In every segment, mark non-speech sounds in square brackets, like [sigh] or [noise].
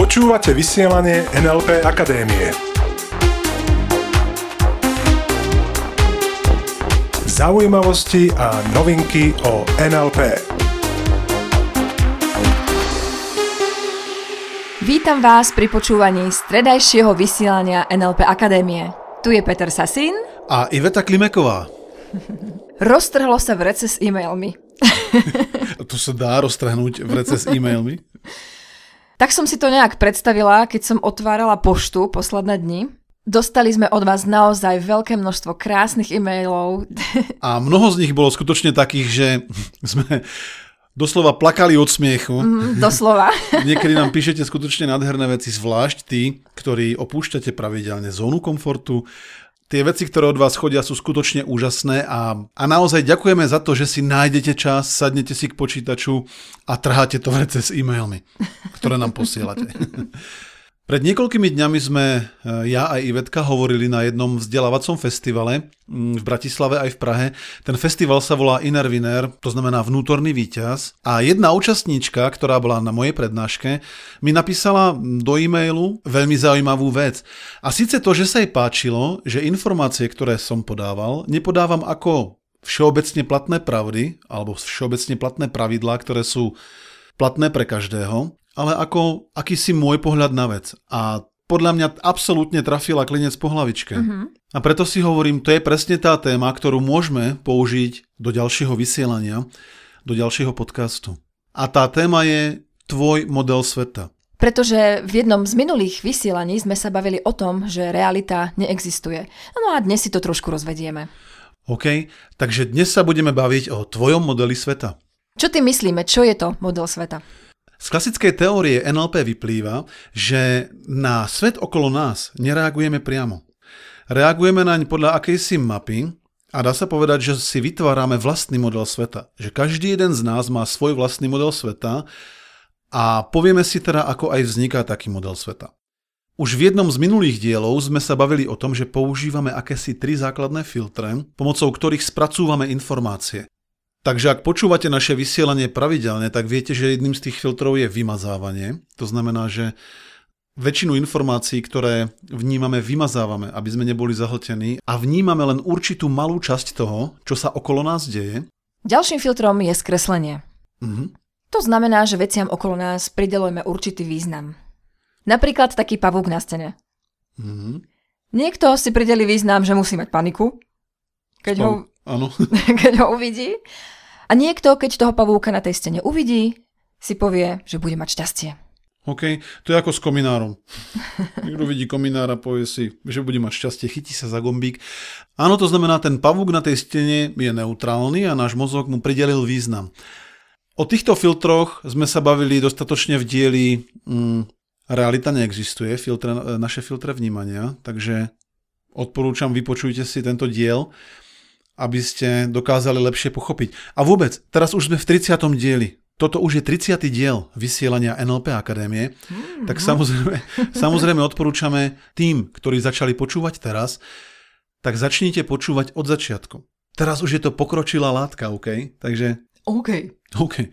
Počúvate vysielanie NLP Akadémie. Zaujímavosti a novinky o NLP. Vítam vás pri počúvaní stredajšieho vysielania NLP Akadémie. Tu je Peter Sasín. A Iveta Klimeková. [laughs] Roztrhlo sa v rece s e-mailmi. [laughs] to sa dá roztrhnúť v rece s e-mailmi? Tak som si to nejak predstavila, keď som otvárala poštu posledné dni. Dostali sme od vás naozaj veľké množstvo krásnych e-mailov. A mnoho z nich bolo skutočne takých, že sme doslova plakali od smiechu. Mm, doslova. [laughs] Niekedy nám píšete skutočne nádherné veci, zvlášť tí, ktorí opúšťate pravidelne zónu komfortu, Tie veci, ktoré od vás chodia, sú skutočne úžasné a, a naozaj ďakujeme za to, že si nájdete čas, sadnete si k počítaču a trháte to [laughs] s e-mailmi, ktoré nám posielate. [laughs] Pred niekoľkými dňami sme e, ja a Ivetka hovorili na jednom vzdelávacom festivale mm, v Bratislave aj v Prahe. Ten festival sa volá Inner Winner, to znamená vnútorný víťaz. A jedna účastníčka, ktorá bola na mojej prednáške, mi napísala do e-mailu veľmi zaujímavú vec. A síce to, že sa jej páčilo, že informácie, ktoré som podával, nepodávam ako všeobecne platné pravdy alebo všeobecne platné pravidlá, ktoré sú platné pre každého, ale ako akýsi môj pohľad na vec. A podľa mňa absolútne trafila klinec po hlavičke. Uh-huh. A preto si hovorím, to je presne tá téma, ktorú môžeme použiť do ďalšieho vysielania, do ďalšieho podcastu. A tá téma je tvoj model sveta. Pretože v jednom z minulých vysielaní sme sa bavili o tom, že realita neexistuje. No a dnes si to trošku rozvedieme. OK, takže dnes sa budeme baviť o tvojom modeli sveta. Čo ty myslíme, čo je to model sveta? Z klasickej teórie NLP vyplýva, že na svet okolo nás nereagujeme priamo. Reagujeme naň podľa akejsi mapy a dá sa povedať, že si vytvárame vlastný model sveta. Že každý jeden z nás má svoj vlastný model sveta a povieme si teda, ako aj vzniká taký model sveta. Už v jednom z minulých dielov sme sa bavili o tom, že používame akési tri základné filtre, pomocou ktorých spracúvame informácie. Takže ak počúvate naše vysielanie pravidelne, tak viete, že jedným z tých filtrov je vymazávanie. To znamená, že väčšinu informácií, ktoré vnímame, vymazávame, aby sme neboli zahltení a vnímame len určitú malú časť toho, čo sa okolo nás deje. Ďalším filtrom je skreslenie. Mhm. To znamená, že veciam okolo nás pridelujeme určitý význam. Napríklad taký pavúk na stene. Mhm. Niekto si prideli význam, že musí mať paniku, keď ho Áno. [laughs] keď ho uvidí. A niekto, keď toho pavúka na tej stene uvidí, si povie, že bude mať šťastie. OK, to je ako s kominárom. [laughs] Niekto vidí kominára, povie si, že bude mať šťastie, chytí sa za gombík. Áno, to znamená, ten pavúk na tej stene je neutrálny a náš mozog mu pridelil význam. O týchto filtroch sme sa bavili dostatočne v dieli mm, Realita neexistuje, filtre, naše filtre vnímania, takže odporúčam, vypočujte si tento diel aby ste dokázali lepšie pochopiť. A vôbec, teraz už sme v 30. dieli. Toto už je 30. diel vysielania NLP Akadémie, mm-hmm. tak samozrejme, [laughs] samozrejme odporúčame tým, ktorí začali počúvať teraz, tak začnite počúvať od začiatku. Teraz už je to pokročilá látka, OK? Takže... OK. OK.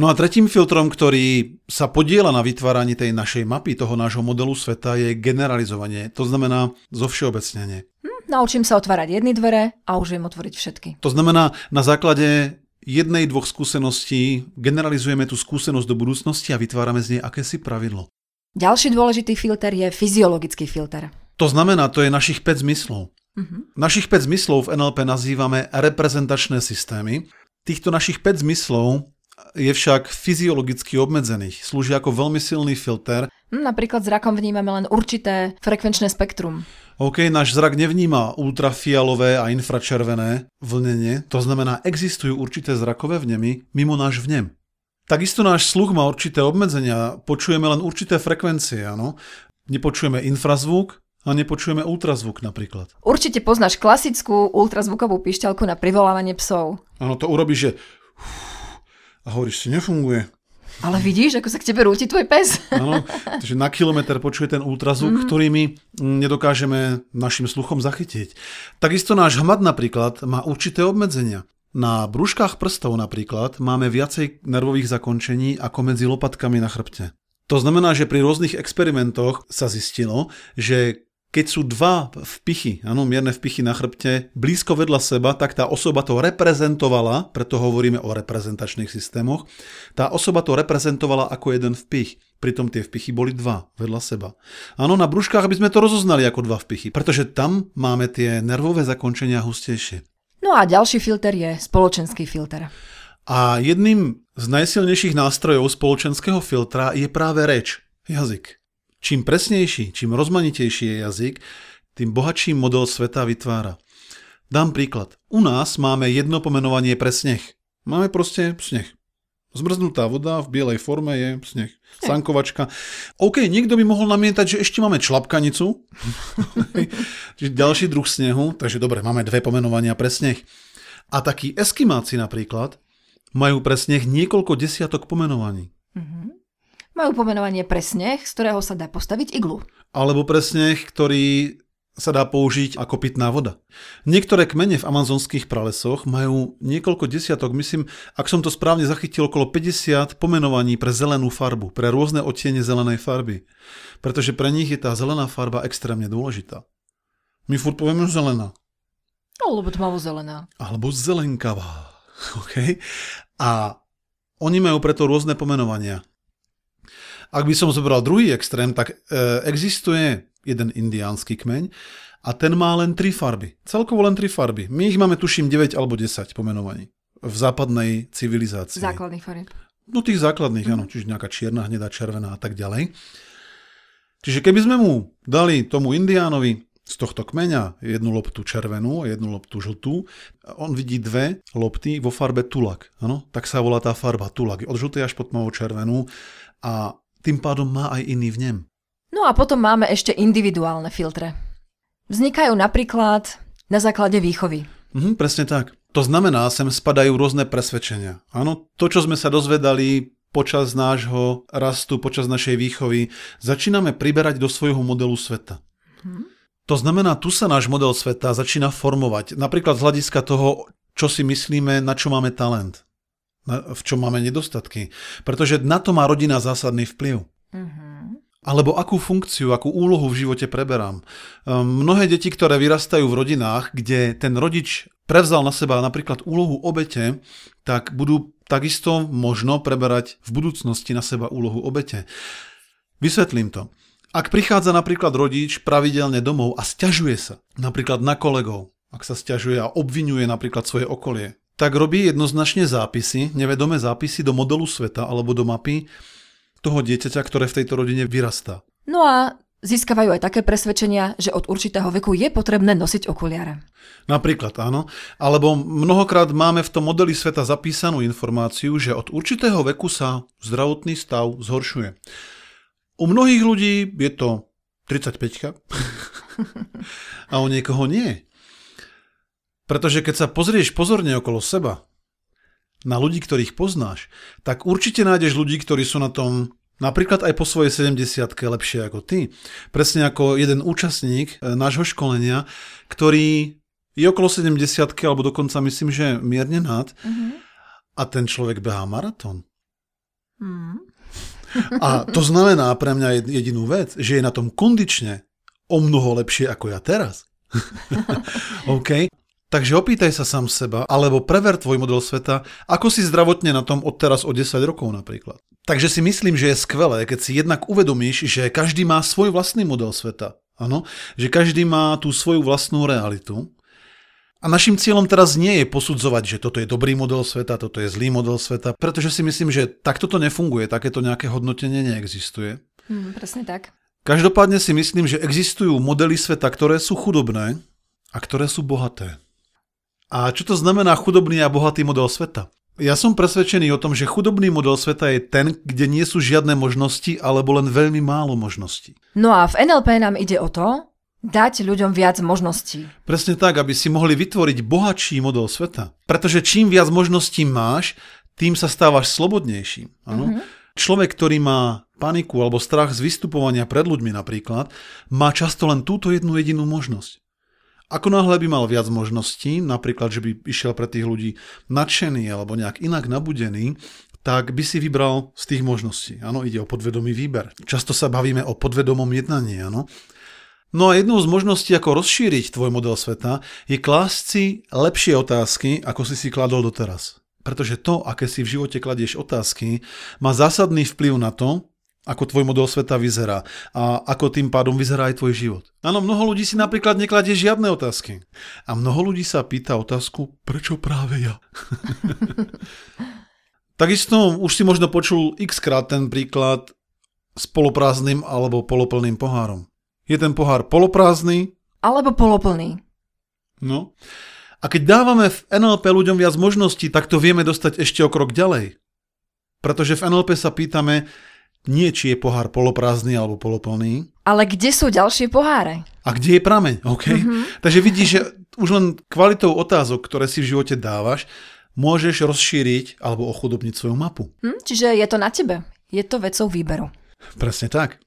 No a tretím filtrom, ktorý sa podiela na vytváraní tej našej mapy, toho nášho modelu sveta, je generalizovanie. To znamená zovšeobecnenie. Naučím sa otvárať jedny dvere a už viem otvoriť všetky. To znamená, na základe jednej, dvoch skúseností generalizujeme tú skúsenosť do budúcnosti a vytvárame z nej akési pravidlo. Ďalší dôležitý filter je fyziologický filter. To znamená, to je našich 5 zmyslov. Uh-huh. Našich 5 zmyslov v NLP nazývame reprezentačné systémy. Týchto našich 5 zmyslov je však fyziologicky obmedzený. Slúži ako veľmi silný filter. Hm, napríklad zrakom vnímame len určité frekvenčné spektrum. OK, náš zrak nevníma ultrafialové a infračervené vlnenie, to znamená, existujú určité zrakové vnemy mimo náš vnem. Takisto náš sluch má určité obmedzenia, počujeme len určité frekvencie, áno. Nepočujeme infrazvuk, a nepočujeme ultrazvuk napríklad. Určite poznáš klasickú ultrazvukovú pišťalku na privolávanie psov. Áno, to urobíš, že a hovoríš si, nefunguje. Ale vidíš, ako sa k tebe rúti tvoj pes. [laughs] Áno, takže na kilometr počuje ten ultrazvuk, mm-hmm. ktorý my nedokážeme našim sluchom zachytiť. Takisto náš hmat napríklad má určité obmedzenia. Na brúškach prstov napríklad máme viacej nervových zakončení ako medzi lopatkami na chrbte. To znamená, že pri rôznych experimentoch sa zistilo, že keď sú dva vpichy, áno, mierne vpichy na chrbte, blízko vedľa seba, tak tá osoba to reprezentovala, preto hovoríme o reprezentačných systémoch, tá osoba to reprezentovala ako jeden vpich. Pritom tie vpichy boli dva vedľa seba. Áno, na brúškach by sme to rozoznali ako dva vpichy, pretože tam máme tie nervové zakončenia hustejšie. No a ďalší filter je spoločenský filter. A jedným z najsilnejších nástrojov spoločenského filtra je práve reč, jazyk. Čím presnejší, čím rozmanitejší je jazyk, tým bohatší model sveta vytvára. Dám príklad. U nás máme jedno pomenovanie pre sneh. Máme proste sneh. Zmrznutá voda v bielej forme je sneh. Sankovačka. OK, niekto by mohol namietať, že ešte máme člapkanicu. [laughs] Čiže ďalší druh snehu. Takže dobre, máme dve pomenovania pre sneh. A takí eskimáci napríklad majú pre sneh niekoľko desiatok pomenovaní. Majú pomenovanie pre sneh, z ktorého sa dá postaviť iglu. Alebo pre sneh, ktorý sa dá použiť ako pitná voda. Niektoré kmene v amazonských pralesoch majú niekoľko desiatok, myslím, ak som to správne zachytil, okolo 50 pomenovaní pre zelenú farbu, pre rôzne odtiene zelenej farby. Pretože pre nich je tá zelená farba extrémne dôležitá. My furt povieme zelená. Alebo tmavo zelená. Alebo zelenkavá. [laughs] Okay? A oni majú preto rôzne pomenovania. Ak by som zobral druhý extrém, tak e, existuje jeden indiánsky kmeň a ten má len tri farby. Celkovo len tri farby. My ich máme tuším 9 alebo 10 pomenovaní v západnej civilizácii. Základných farieb. No tých základných, mm. áno, čiže nejaká čierna, hnedá, červená a tak ďalej. Čiže keby sme mu dali tomu indiánovi z tohto kmeňa jednu loptu červenú a jednu loptu žltú, on vidí dve lopty vo farbe tulak. Ano? Tak sa volá tá farba tulak. Od žltej až po tmavo červenú a tým pádom má aj iný vnem. No a potom máme ešte individuálne filtre. Vznikajú napríklad na základe výchovy. Mhm, presne tak. To znamená, sem spadajú rôzne presvedčenia. Áno, to, čo sme sa dozvedali počas nášho rastu, počas našej výchovy, začíname priberať do svojho modelu sveta. Mhm. To znamená, tu sa náš model sveta začína formovať. Napríklad z hľadiska toho, čo si myslíme, na čo máme talent v čom máme nedostatky. Pretože na to má rodina zásadný vplyv. Mm-hmm. Alebo akú funkciu, akú úlohu v živote preberám. Ehm, mnohé deti, ktoré vyrastajú v rodinách, kde ten rodič prevzal na seba napríklad úlohu obete, tak budú takisto možno preberať v budúcnosti na seba úlohu obete. Vysvetlím to. Ak prichádza napríklad rodič pravidelne domov a stiažuje sa, napríklad na kolegov, ak sa stiažuje a obvinuje napríklad svoje okolie, tak robí jednoznačne zápisy, nevedomé zápisy do modelu sveta alebo do mapy toho dieťaťa, ktoré v tejto rodine vyrastá. No a získavajú aj také presvedčenia, že od určitého veku je potrebné nosiť okuliare. Napríklad áno. Alebo mnohokrát máme v tom modeli sveta zapísanú informáciu, že od určitého veku sa zdravotný stav zhoršuje. U mnohých ľudí je to 35 [laughs] a u niekoho nie. Pretože keď sa pozrieš pozorne okolo seba, na ľudí, ktorých poznáš, tak určite nájdeš ľudí, ktorí sú na tom napríklad aj po svojej 70 lepšie ako ty. Presne ako jeden účastník e, nášho školenia, ktorý je okolo 70 alebo dokonca myslím, že mierne nad mm-hmm. a ten človek behá maratón. Mm. A to znamená pre mňa jedinú vec, že je na tom kondične o mnoho lepšie ako ja teraz. [laughs] OK? Takže opýtaj sa sám seba, alebo prever tvoj model sveta, ako si zdravotne na tom od teraz o 10 rokov napríklad. Takže si myslím, že je skvelé, keď si jednak uvedomíš, že každý má svoj vlastný model sveta. Áno, že každý má tú svoju vlastnú realitu. A našim cieľom teraz nie je posudzovať, že toto je dobrý model sveta, toto je zlý model sveta, pretože si myslím, že takto to nefunguje, takéto nejaké hodnotenie neexistuje. Hmm, presne tak. Každopádne si myslím, že existujú modely sveta, ktoré sú chudobné a ktoré sú bohaté. A čo to znamená chudobný a bohatý model sveta? Ja som presvedčený o tom, že chudobný model sveta je ten, kde nie sú žiadne možnosti alebo len veľmi málo možností. No a v NLP nám ide o to, dať ľuďom viac možností. Presne tak, aby si mohli vytvoriť bohatší model sveta. Pretože čím viac možností máš, tým sa stávaš slobodnejším. Ano? Mm-hmm. Človek, ktorý má paniku alebo strach z vystupovania pred ľuďmi napríklad, má často len túto jednu jedinú možnosť. Ako náhle by mal viac možností, napríklad, že by išiel pre tých ľudí nadšený alebo nejak inak nabudený, tak by si vybral z tých možností. Áno, ide o podvedomý výber. Často sa bavíme o podvedomom jednaní, áno. No a jednou z možností, ako rozšíriť tvoj model sveta, je klásť si lepšie otázky, ako si si kladol doteraz. Pretože to, aké si v živote kladieš otázky, má zásadný vplyv na to, ako tvoj model sveta vyzerá a ako tým pádom vyzerá aj tvoj život. Áno, mnoho ľudí si napríklad nekladie žiadne otázky. A mnoho ľudí sa pýta otázku, prečo práve ja? [laughs] Takisto už si možno počul x krát ten príklad s poloprázdnym alebo poloplným pohárom. Je ten pohár poloprázdny? Alebo poloplný. No. A keď dávame v NLP ľuďom viac možností, tak to vieme dostať ešte o krok ďalej. Pretože v NLP sa pýtame, nie či je pohár poloprázdny alebo poloplný. Ale kde sú ďalšie poháre? A kde je prameň, OK? Mm-hmm. Takže vidíš, že už len kvalitou otázok, ktoré si v živote dávaš, môžeš rozšíriť alebo ochudobniť svoju mapu. Hm, čiže je to na tebe. Je to vecou výberu. Presne tak.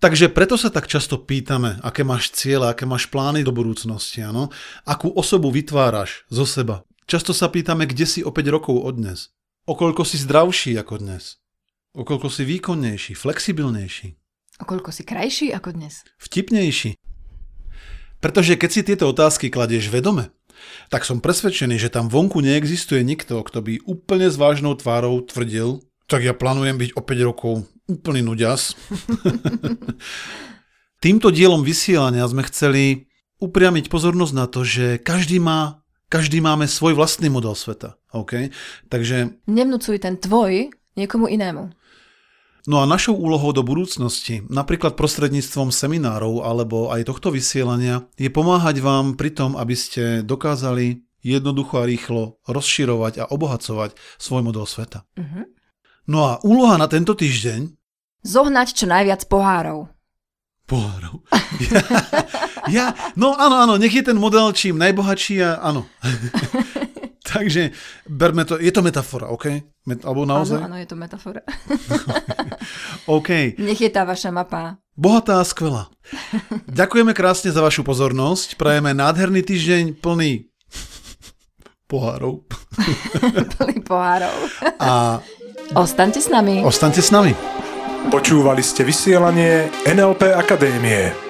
Takže preto sa tak často pýtame, aké máš cieľe, aké máš plány do budúcnosti, áno? Akú osobu vytváraš zo seba. Často sa pýtame, kde si o 5 rokov od dnes. Okoľko si zdravší ako dnes. Okoľko si výkonnejší, flexibilnejší. Okoľko si krajší ako dnes. Vtipnejší. Pretože keď si tieto otázky kladieš vedome, tak som presvedčený, že tam vonku neexistuje nikto, kto by úplne s vážnou tvárou tvrdil, tak ja plánujem byť o 5 rokov úplný nuďas. [laughs] Týmto dielom vysielania sme chceli upriamiť pozornosť na to, že každý má, každý máme svoj vlastný model sveta. Okay? Takže... Nevnúcuj ten tvoj niekomu inému. No a našou úlohou do budúcnosti, napríklad prostredníctvom seminárov alebo aj tohto vysielania, je pomáhať vám pri tom, aby ste dokázali jednoducho a rýchlo rozširovať a obohacovať svoj model sveta. Uh-huh. No a úloha na tento týždeň? Zohnať čo najviac pohárov. Pohárov. Ja, [laughs] ja, no áno, áno, nech je ten model čím najbohatší a áno. [laughs] Takže berme to, je to metafora, OK? Met, alebo naozaj? Áno, áno, je to metafora. [laughs] OK. Nech je tá vaša mapa. Bohatá a skvelá. [laughs] Ďakujeme krásne za vašu pozornosť. Prajeme nádherný týždeň plný [laughs] pohárov. plný pohárov. A Ostaňte s nami. Ostaňte s nami. Počúvali ste vysielanie NLP Akadémie.